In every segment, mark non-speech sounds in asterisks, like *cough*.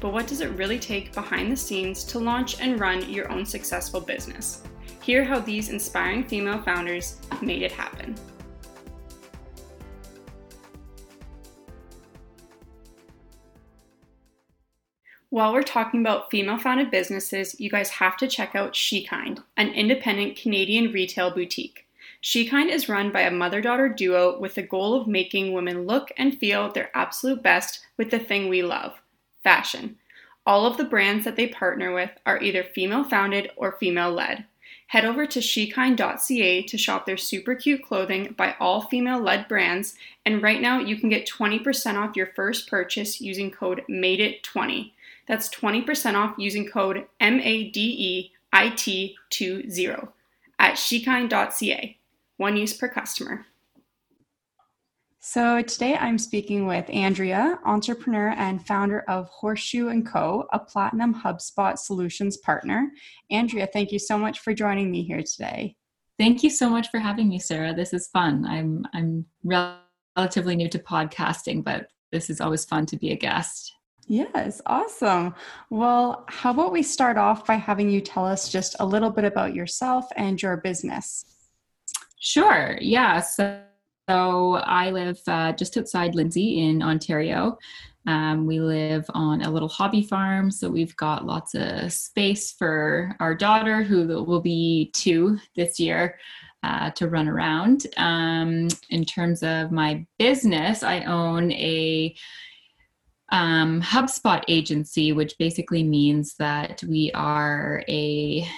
but what does it really take behind the scenes to launch and run your own successful business? Hear how these inspiring female founders made it happen. While we're talking about female founded businesses, you guys have to check out SheKind, an independent Canadian retail boutique. SheKind is run by a mother daughter duo with the goal of making women look and feel their absolute best with the thing we love fashion. All of the brands that they partner with are either female founded or female led. Head over to shekind.ca to shop their super cute clothing by all female led brands, and right now you can get 20% off your first purchase using code MADEIT20. That's 20% off using code MADEIT20 at shekind.ca. One use per customer. So today I'm speaking with Andrea, entrepreneur and founder of Horseshoe & Co., a platinum HubSpot solutions partner. Andrea, thank you so much for joining me here today. Thank you so much for having me, Sarah. This is fun. I'm I'm relatively new to podcasting, but this is always fun to be a guest. Yes, awesome. Well, how about we start off by having you tell us just a little bit about yourself and your business? Sure. Yeah. So so I live uh, just outside Lindsay in Ontario. Um, we live on a little hobby farm, so we've got lots of space for our daughter, who will be two this year, uh, to run around. Um, in terms of my business, I own a um, HubSpot agency, which basically means that we are a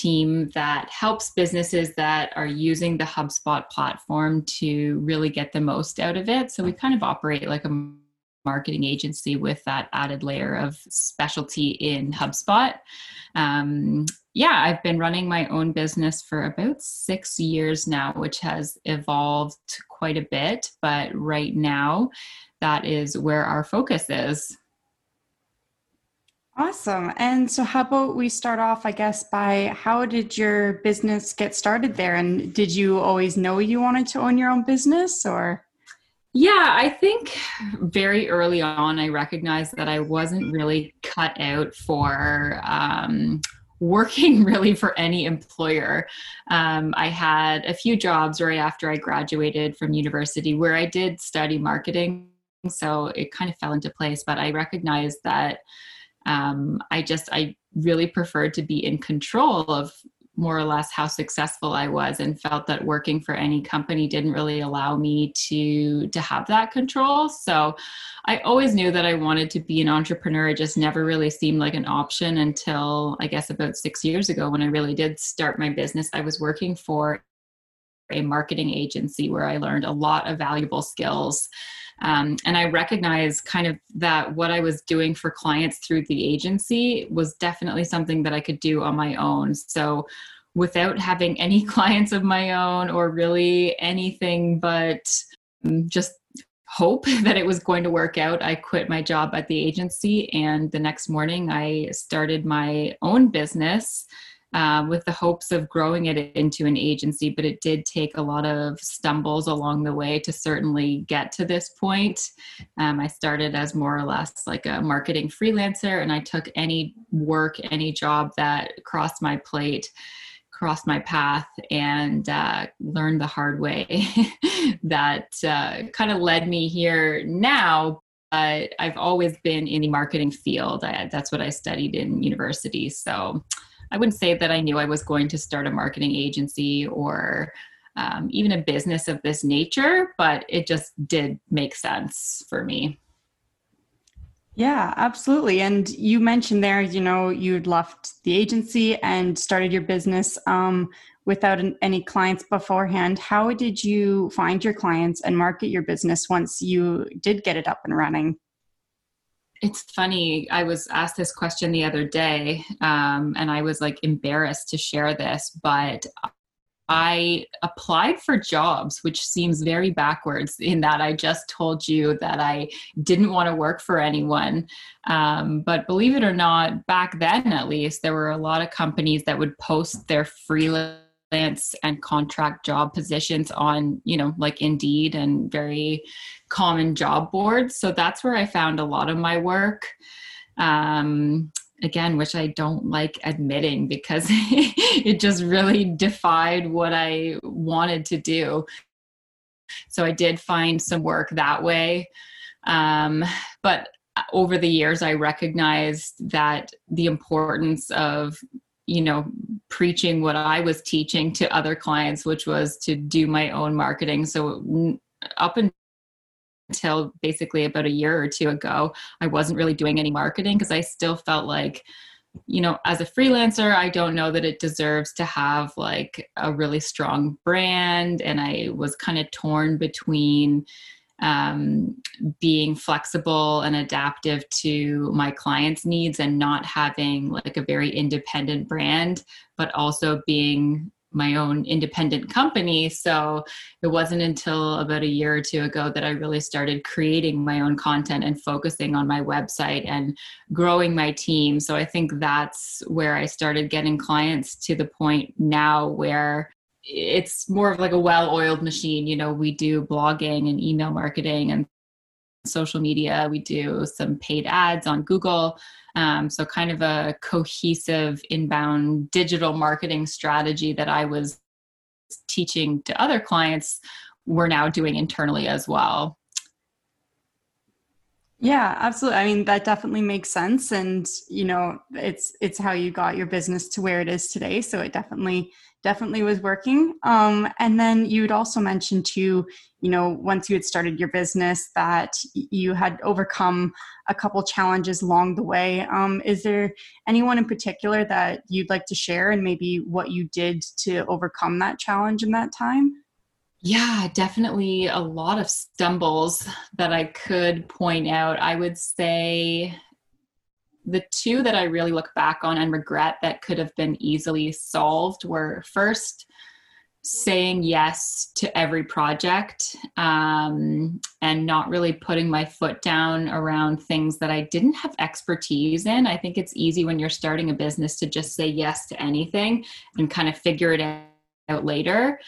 team that helps businesses that are using the HubSpot platform to really get the most out of it. So we kind of operate like a marketing agency with that added layer of specialty in HubSpot. Um, yeah, I've been running my own business for about six years now, which has evolved quite a bit. But right now, that is where our focus is. Awesome. And so, how about we start off, I guess, by how did your business get started there? And did you always know you wanted to own your own business or? Yeah, I think very early on, I recognized that I wasn't really cut out for um, working *laughs* really for any employer. Um, I had a few jobs right after I graduated from university where I did study marketing. So it kind of fell into place, but I recognized that um, I just I really preferred to be in control of more or less how successful I was and felt that working for any company didn't really allow me to to have that control. So I always knew that I wanted to be an entrepreneur. It just never really seemed like an option until I guess about 6 years ago when I really did start my business. I was working for a marketing agency where I learned a lot of valuable skills um, and I recognized kind of that what I was doing for clients through the agency was definitely something that I could do on my own. So without having *laughs* any clients of my own or really anything but um, just hope *laughs* that it was going to work out, I quit my job at the agency. And the next morning, I started my own business uh, with the hopes of growing it into an agency, but it did take a lot of stumbles along the way to certainly get to this point. Um, I started as more or less like a marketing freelancer, and I took any work, any job that crossed my plate crossed my path and uh, learned the hard way *laughs* that uh, kind of led me here now. But i've always been in the marketing field. I, that's what i studied in university. So I wouldn't say that I knew I was going to start a marketing agency or um, even a business of this nature, but it just did make sense for me. Yeah, absolutely. And you mentioned there, you know, you'd left the agency and started your business um, without an, any clients beforehand. How did you find your clients and market your business once you did get it up and running? It's funny. I was asked this question the other day, um, and I was like embarrassed to share this, but I applied for jobs, which seems very backwards in that I just told you that I didn't want to work for anyone. Um, but believe it or not, back then at least, there were a lot of companies that would post their freelance and contract job positions on, you know, like Indeed and very common job boards. So that's where I found a lot of my work. Um, again, which I don't like admitting because *laughs* it just really defied what I wanted to do. So I did find some work that way. Um, but over the years, I recognized that the importance of you know preaching what i was teaching to other clients which was to do my own marketing so up until basically about a year or two ago, I wasn't really doing any marketing because I still felt like, you know, as a freelancer, I don't know that it deserves to have like a really strong brand. And I was kind of torn between um, being flexible and adaptive to my clients' needs and not having like a very independent brand, but also being my own independent company. So it wasn't until about a year or two ago that I really started creating my own content and focusing on my website and growing my team. So I think that's where I started getting clients to the point now where it's more of like a well oiled machine. You know, we do blogging and email marketing and social media, we do some paid ads on Google. Um, so, kind of a cohesive inbound digital marketing strategy that I was teaching to other clients, we're now doing internally as well. Yeah, absolutely. I mean, that definitely makes sense and, you know, it's it's how you got your business to where it is today, so it definitely definitely was working. Um, and then you'd also mentioned too, you know, once you had started your business that you had overcome a couple challenges along the way. Um, is there anyone in particular that you'd like to share and maybe what you did to overcome that challenge in that time? Yeah, definitely a lot of stumbles that I could point out. I would say the two that I really look back on and regret that could have been easily solved were first saying yes to every project um, and not really putting my foot down around things that I didn't have expertise in. I think it's easy when you're starting a business to just say yes to anything and kind of figure it out later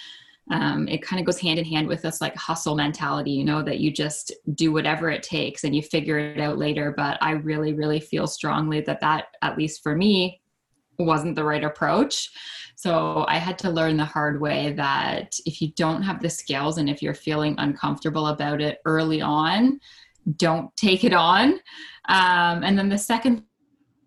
um, it kind of goes hand in hand with this like hustle mentality you know that you just do whatever it takes and you figure it out later. But i really really feel strongly that that at least for me wasn't the right approach. So i had to learn the hard way that if you don't have the skills and if you're feeling uncomfortable about it early on don't take it on. Um, and then the second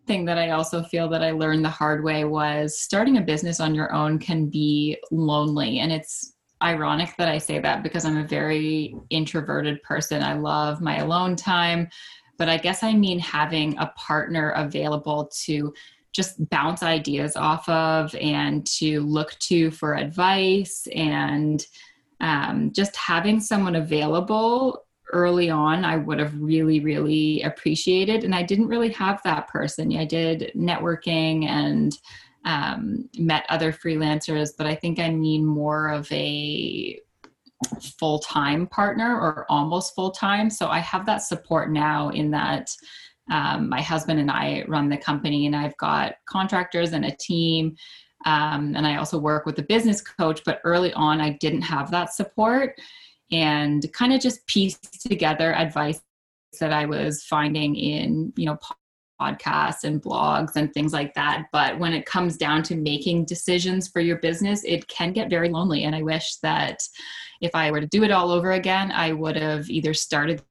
thing that I also feel that I learned the hard way was starting a business on your own can be lonely. And it's ironic that I say that because I'm a very introverted person. I love my alone time. But I guess I mean having a partner available to just bounce ideas off of and to look to for advice and um, just having someone available early on i would have really really appreciated and i didn't really have that person i did networking and um, met other freelancers but i think i need more of a full-time partner or almost full-time. So i have that support now in that um, my husband and i run the company and i've got contractors and a team um, and i also work with a business coach but early on i didn't have that support and kind of just pieced together advice that I was finding in, you know, podcasts and blogs and things like that. But when it comes down to making decisions for your business, it can get very lonely. And I wish that if I were to do it all over again, I would have either started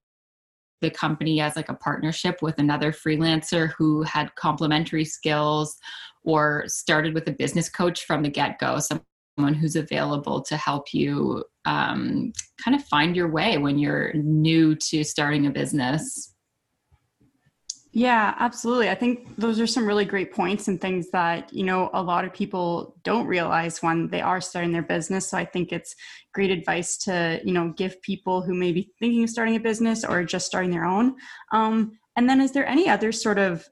the company as like a partnership with another freelancer who had complementary skills or started with a business coach from the get-go someone who's available to help you um, kind of find your way when you're new to starting a business. Yeah, absolutely. I think those are some really great points and things that, you know, a lot of people don't realize when they are starting their business. So I think it's great advice to, you know, give people who may be thinking of starting a business or just starting their own. Um, and then is there any other sort of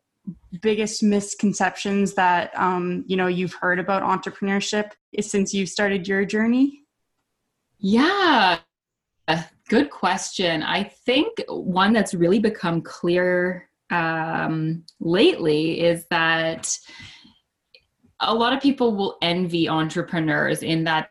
biggest misconceptions that, um, you know, you've heard about entrepreneurship since you've started your journey? Yeah, good question. I think one that's really become clear um, lately is that a lot of people will envy entrepreneurs in that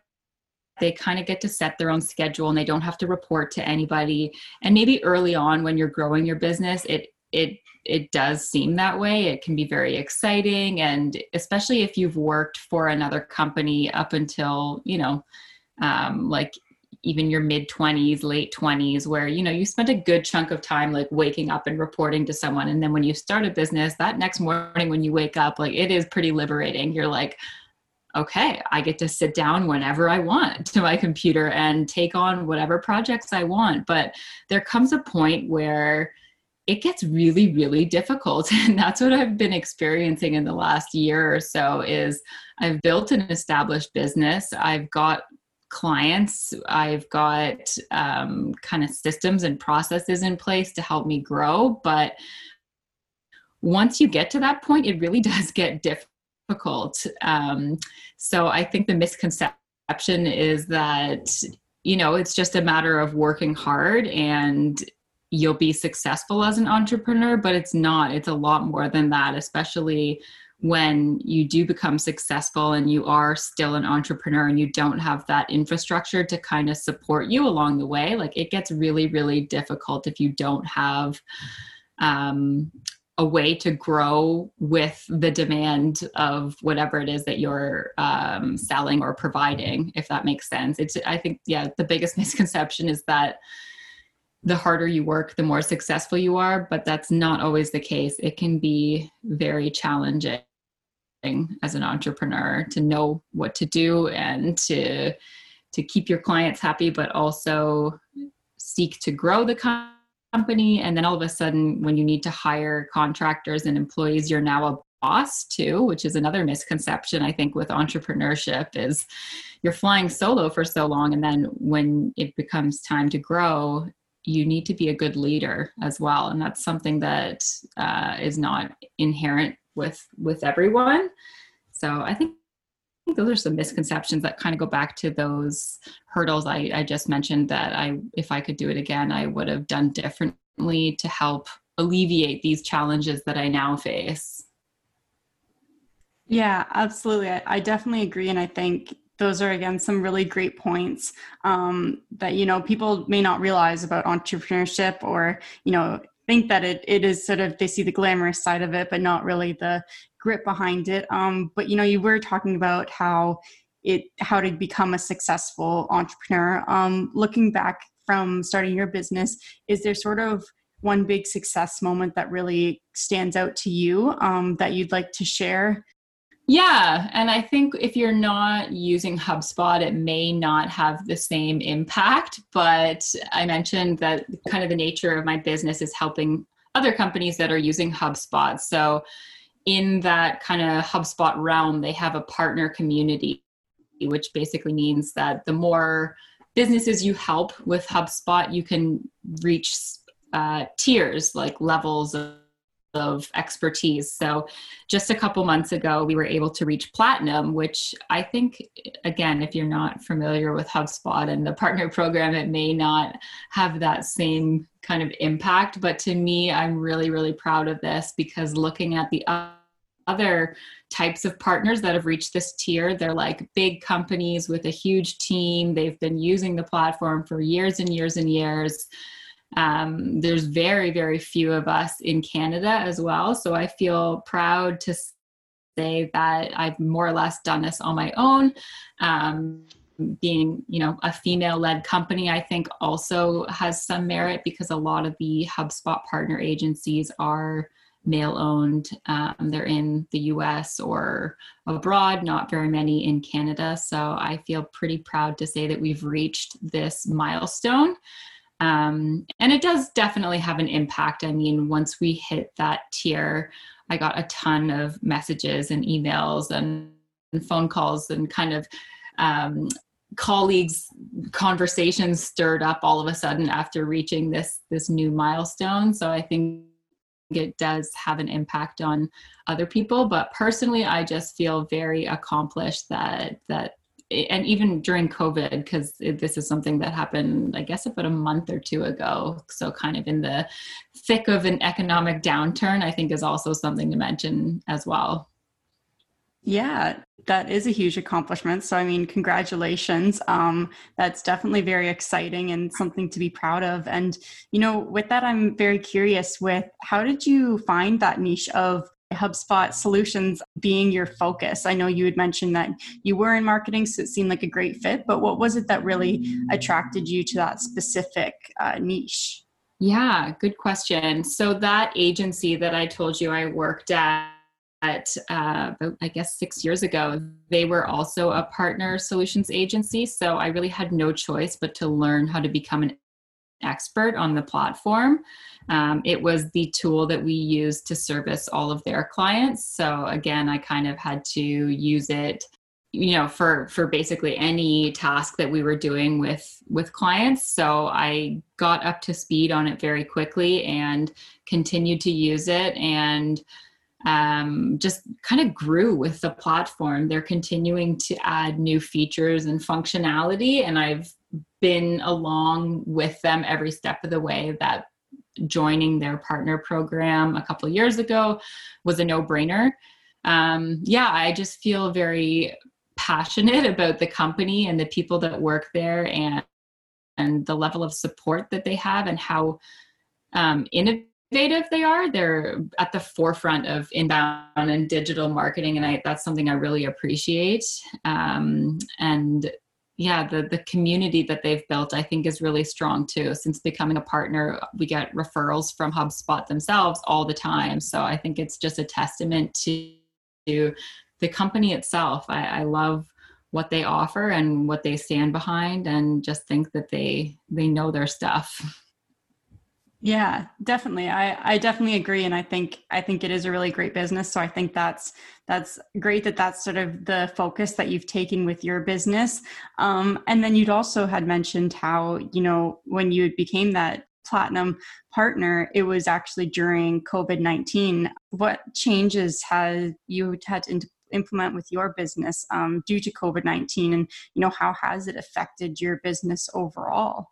they kind of get to set their own schedule and they don't have to report to anybody. And maybe early on when you're growing your business it it it does seem that way. It can be very exciting. And especially if you've worked for another company up until you know um, like even your mid 20s late 20s where you know you spent a good chunk of time like waking up and reporting to someone. And then when you start a business that next morning when you wake up like it is pretty liberating. You're like okay i get to sit down whenever i want to my computer and take on whatever projects i want. But there comes a point where it gets really really difficult. *laughs* And that's what i've been experiencing in the last year or so is i've built an established business. I've got clients. I've got um, kind of systems and processes in place to help me grow. But once you get to that point, it really *laughs* does get difficult. Um, so I think the misconception is that, you know, it's just a matter of working hard and you'll be successful as an entrepreneur, but it's not. It's a lot more than that, especially when you do become successful and you are still an entrepreneur and you don't have that infrastructure to kind of support you along the way like it gets really really difficult if you don't have um, a way to grow with the demand of whatever it is that you're um, selling or providing if that makes sense it's i think yeah the biggest *laughs* misconception is that the harder you work, the more successful you are, but that's not always the case. It can be very challenging as an entrepreneur to know what to do and to to keep your clients happy but also seek to grow the company. And then all of a sudden when you need to hire contractors and employees you're now a boss too which is another misconception i think with entrepreneurship is you're flying solo for so long and then when it becomes time to grow you need to be a good leader as well. And that's something that uh, is not inherent with with everyone so i think those are some misconceptions that kind of go back to those hurdles I, I just mentioned that I, if I could do it again, I would have done differently to help alleviate these challenges that I now face. Yeah, absolutely. I, I definitely agree. And I think those are again some really great points um, that you know people may not realize about entrepreneurship or you know think that it, it is sort of they see the glamorous side of it but not really the grit behind it. Um, but you know you were talking about how it how to become a successful entrepreneur. Um, looking back from starting your business is there sort of one big success moment that really stands out to you um, that you'd like to share yeah, and I think if you're not using HubSpot, it may not have the same impact. But I mentioned that kind of the nature of my business is helping other companies that are using HubSpot. So, in that kind of HubSpot realm, they have a partner community, which basically means that the more businesses you help with HubSpot, you can reach uh, tiers like levels of of expertise. So, just a couple months ago, we were able to reach platinum, which I think, again, if you're not familiar with HubSpot and the partner *laughs* program, it may not have that same kind of impact. But to me, I'm really, really proud of this because looking at the other types of partners that have reached this tier. They're like big companies with a huge team. They've been using the platform for years and years and years. Um, there's very, very few of us in Canada as well. So I feel proud to say that I've more or less done this on my own. Um, being you know a female led company i think also has some merit because a lot of the hubspot partner agencies are male owned um, they're in the us or abroad not very many in canada so i feel pretty proud to say that we've reached this milestone Um, and it does definitely have an impact. I mean, once we hit that tier, I got a ton of messages and emails and, and phone calls and kind of um, colleagues conversations stirred up all of a sudden after reaching this this new milestone so i think it does have an impact on other people but personally i just feel very accomplished that that and even during covid because this is something that happened i guess about a month or two ago so kind of in the thick of an economic downturn i think is also something to mention as well yeah, that is a huge accomplishment. So, I mean, congratulations. Um, that's definitely very exciting and something to be proud of. And, you know, with that, I'm very curious with how did you find that niche of HubSpot solutions being your focus? I know you had mentioned that you were in marketing, so it seemed like a great fit, but what was it that really attracted you to that specific uh, niche? Yeah, good question. So, that agency that I told you I worked at, at uh, I guess six years ago, they were also a partner solutions agency. So I really had no choice but to learn how to become an expert on the platform. Um, it was the tool that we used to service all of their clients. So again, I kind of had to use it you know for for basically any task that we were doing with with clients so i got up to speed on it very quickly and continued to use it and um, just kind of grew with the platform. They're continuing to add new features and functionality, and I've been along with them every step of the way. That joining their partner program a couple years ago was a no brainer. Um, yeah, I just feel very passionate about the company and the people that work there and and the level of support that they have and how um, innovative innovative they are. They're at the forefront of inbound and digital marketing, and I, that's something I really appreciate. Um, and yeah, the the community that they've built, I think, is really strong too. Since becoming a partner, we get referrals from HubSpot themselves all the time. So I think it's just a testament to, to the company itself. I, I love what they offer and what they stand behind, and just think that they they know their stuff. *laughs* Yeah, definitely. I, I definitely agree. And I think, I think it is a really great business. So I think that's, that's great that that's sort of the focus that you've taken with your business. Um, and then you'd also had mentioned how, you know, when you became that platinum partner, it was actually during COVID 19. What changes have you had to implement with your business um, due to COVID 19? And, you know, how has it affected your business overall?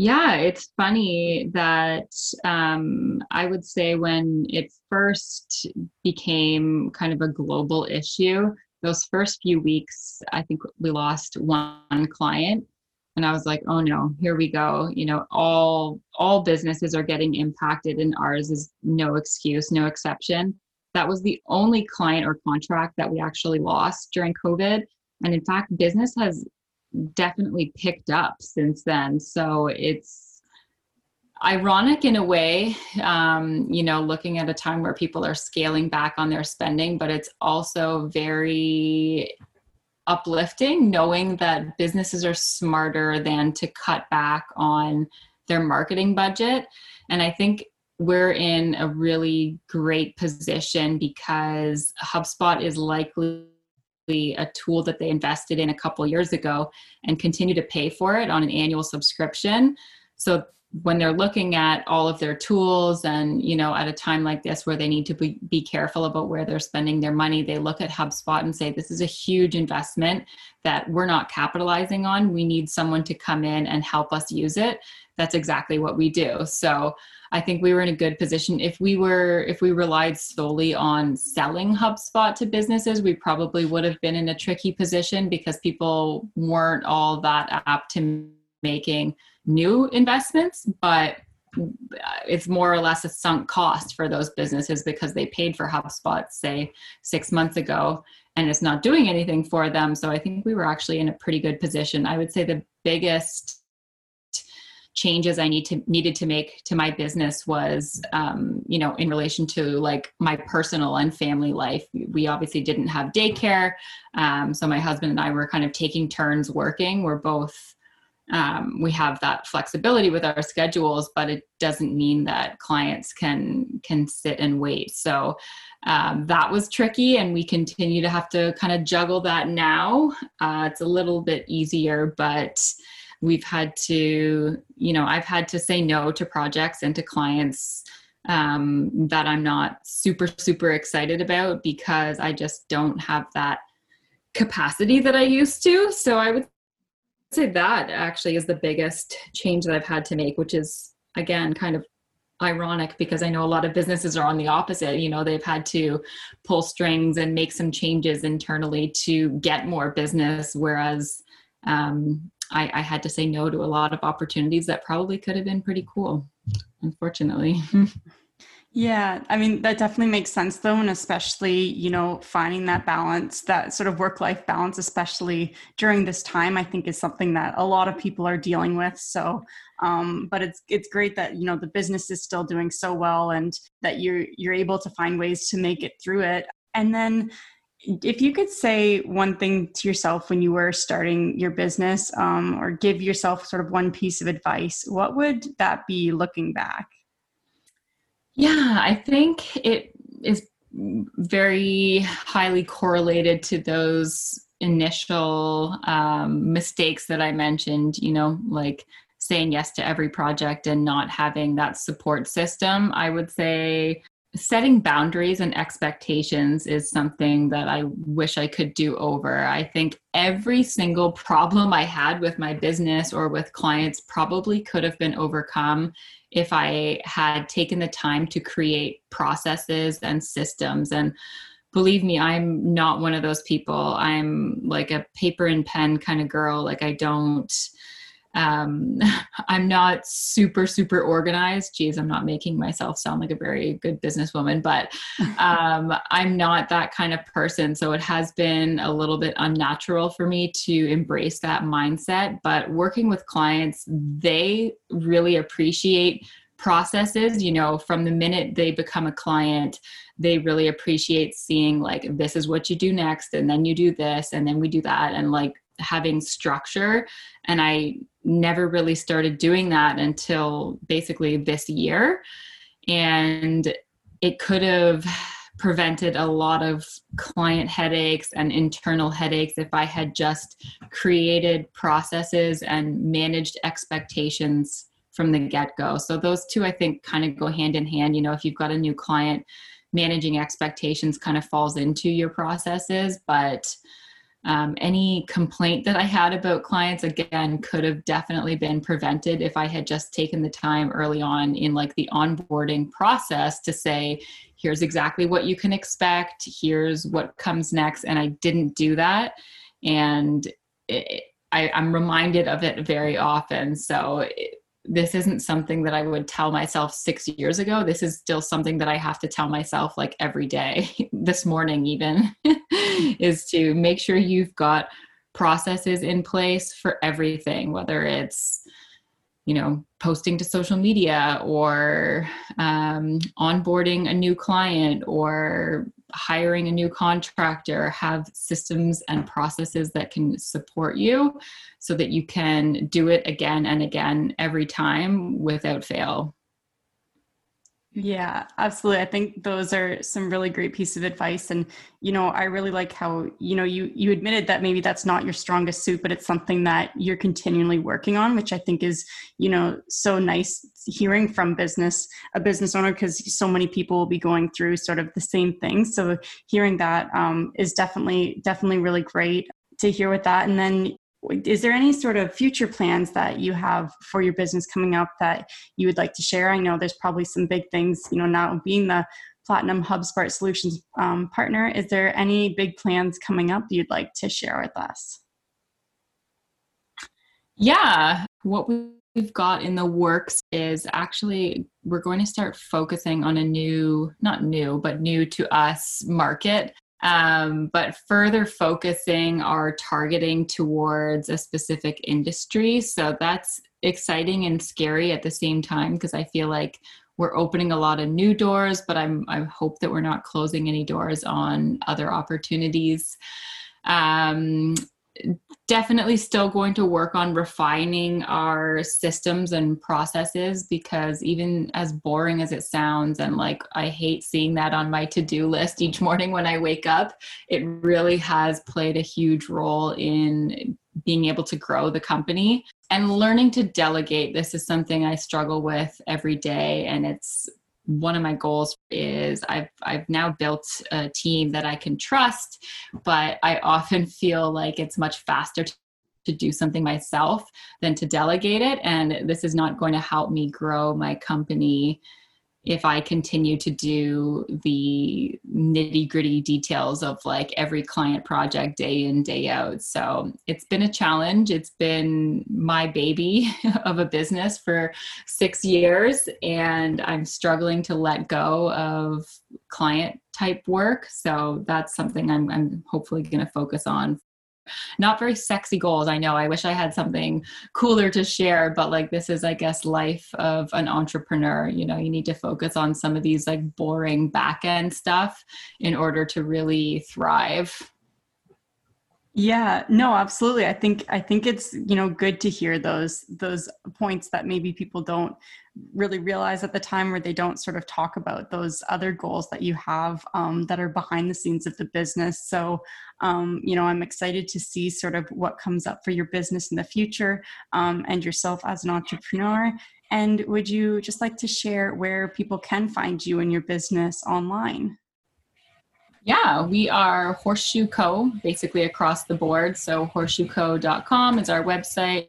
Yeah, it's funny that um, I would say when it first became kind of a global issue, those first few weeks, I think we lost one client. And I was like, oh no, here we go. You know, all all businesses are getting impacted, and ours is no excuse, no exception. That was the only client or contract that we actually lost during COVID. And in fact, business has definitely picked up since then. So it's ironic in a way, um, you know, looking at a time where people are scaling back on their spending, but it's also very uplifting knowing that businesses are smarter than to cut back on their marketing budget. And I think we're in a really great position because HubSpot is likely a tool that they invested in a couple years ago and continue to pay for it on an annual subscription. So when they're looking at all of their tools and you know at a time like this where they need to be, be careful about where they're spending their money they look at hubspot and say this is a huge investment that we're not capitalizing on. We need someone to come in and help us use it. That's exactly what we do. So I think we were in a good position. If we were, if we relied solely on selling HubSpot to businesses, we probably would have been in a tricky position because people weren't all that apt to making new investments. But it's more or less a sunk cost for those businesses because they paid for HubSpot, say, six months ago, and it's not doing anything for them. So I think we were actually in a pretty good position. I would say the biggest changes I need to needed to make to my business was, um, you know, in relation to like my personal and family life. We obviously didn't have daycare, um, so my husband and I were kind of taking turns working. We're both um, we have that flexibility with our schedules, but it doesn't mean that clients can can sit and wait. So um, that was tricky, and we continue to have to kind of juggle that now. Uh, it's a little bit easier, but we've had to, you know, I've had to say no to projects and to clients um, that I'm not super super excited about because I just don't have that capacity that I used to. So I would say that actually is the biggest change that I've had to make, which is again kind of ironic because I know a lot of businesses are on the opposite. You know, they've had to pull strings and make some changes internally to get more business, whereas um, I, I had to say no to a lot of opportunities that probably could have been pretty cool, unfortunately. *laughs* Yeah, I mean, that definitely makes sense though. And especially, you know, finding that balance, that sort of work life balance, especially during this time, I think is something that a lot of people are dealing with. So, um, but it's it's great that you know the business is still doing so well and that you're you're able to find ways to make it through it. And then if you could say one thing to yourself when you were starting your business um, or give yourself sort of one piece of advice what would that be looking back yeah, I think it is very highly correlated to those initial um, mistakes that I mentioned, you know, like saying yes to every project and not having that support system. I would say setting boundaries and expectations is something that I wish I could do over. I think every single problem I had with my business or with clients probably could have been overcome if I had taken the time to create processes and systems. And believe me, I'm not one of those people. I'm like a paper and pen kind of girl. Like, I don't um, *laughs* I'm not super, super organized. Geez, I'm not making myself sound like a very good businesswoman, but *laughs* um, I'm not that kind of person. So it has been a little bit unnatural for me to embrace that mindset. But working with clients, they really appreciate processes you know from the minute they become a client they really appreciate seeing like this is what you do next and then you do this and then we do that and like having structure and i never really started doing that until basically this year. And it could have prevented a lot of client headaches and internal headaches if i had just created processes and managed expectations from the get-go. So those two i think kind of go hand in hand. You know if you've got a new client managing expectations kind of falls into your processes but um, any complaint that I had about clients, again, could have definitely been prevented if I had just taken the time early on in like the onboarding process to say, here's exactly what you can expect, here's what comes next. And I didn't do that. And it, I, am reminded of it very often. So it, this isn't something that I would tell myself six years ago. This is still something that I have to tell myself like every day, *laughs* this morning, even, *laughs* is to make sure you've got processes in place for everything, whether it's you know posting to social media or um, onboarding a new client or hiring a new contractor have systems and processes that can support you so that you can do it again and again every time without fail yeah, absolutely. I think those are some really great pieces of advice. And, you know, I really like how, you know, you you admitted that maybe that's not your strongest suit, but it's something that you're continually working on, which I think is, you know, so nice hearing from business, a business owner, because so many people will be going through sort of the same thing. So hearing that um, is definitely, definitely really great to hear with that. And then is there any sort of future plans that you have for your business coming up that you would like to share i know there's probably some big things you know now being the platinum hubspot solutions um, partner is there any big plans coming up you'd like to share with us yeah what we've got in the works is actually we're going to start focusing on a new not new but new to us market um, but further focusing our targeting towards a specific industry. So that's exciting and scary at the same time because I feel like we're opening a lot of new doors, but I'm I hope that we're not closing any doors on other opportunities. Um, definitely still going to work on refining our systems and processes because even as boring as it sounds and like I hate seeing that on my to-do list *laughs* each morning when I wake up, it really has played a huge role in being able to grow the company and learning to delegate. This is something I struggle with every day and it's one of my goals is I've I've now built a team that I can trust, but I often *laughs* feel like it's much faster to, to do something myself than to delegate it. And this is not going to help me grow my company if I continue to do the nitty gritty details of like every client project day in, day out. So it's been a challenge. It's been my baby *laughs* of a business for six years, and I'm struggling to let go of client type work. So that's something I'm, I'm hopefully going to focus on not very sexy goals. I know. I wish I had something cooler to share, but like this is, I guess, life of an entrepreneur. You know, you need to focus on some of these like boring back end stuff in order to really thrive. Yeah, no, absolutely. I think I think it's, you know, good to hear those those points that maybe people don't really realize at the time where they don't sort of talk about those other goals that you have um, that are behind the scenes of the business. So, um, you know, I'm excited to see sort of what comes up for your business in the future um, and yourself as an entrepreneur. And would you just like to share where people can find you and your business online? Yeah, we are Horseshoe Co. basically across the board. So horseshoeco.com is our website.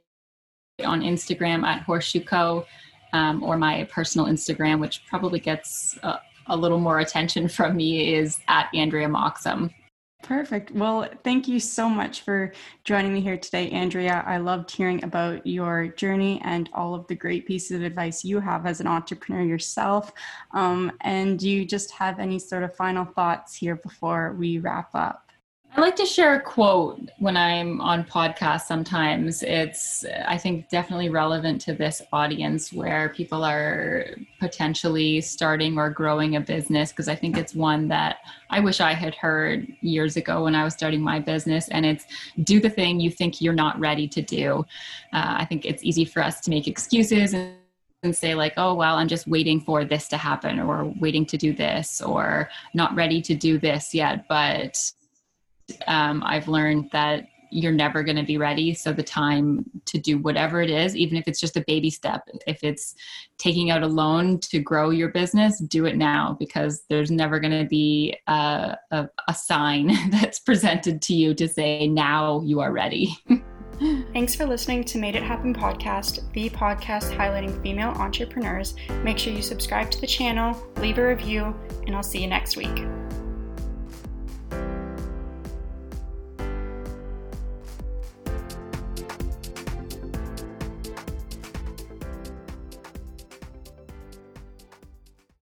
On Instagram at Horseshoe Co. Um, or my personal Instagram, which probably gets a, a little more attention from me, is at Andrea Moxham. Perfect. Well, thank you so much for joining me here today, Andrea. I loved hearing about your journey and all of the great pieces of advice you have as an entrepreneur yourself. Um, and do you just have any sort of final thoughts here before we wrap up? I like to share a quote when I'm on podcasts sometimes. It's, I think, definitely relevant to this audience where people are potentially starting or growing a business because I think it's one that I wish I had heard years ago when I was starting my business. And it's do the thing you think you're not ready to do. Uh, I think it's easy for us to make excuses and and say like oh well i'm just waiting for this to happen or waiting to do this or not ready to do this yet but um, I've learned that you're never going to be ready. So the time to do whatever it is, even if it's just a baby step, if it's taking out a loan to grow your business, do it now because there's never going to be a, a, a sign *laughs* that's presented to you to say now you are ready. *laughs* Thanks for listening to Made It Happen podcast, the podcast highlighting female entrepreneurs. Make sure you subscribe to the channel, leave a review, and I'll see you next week.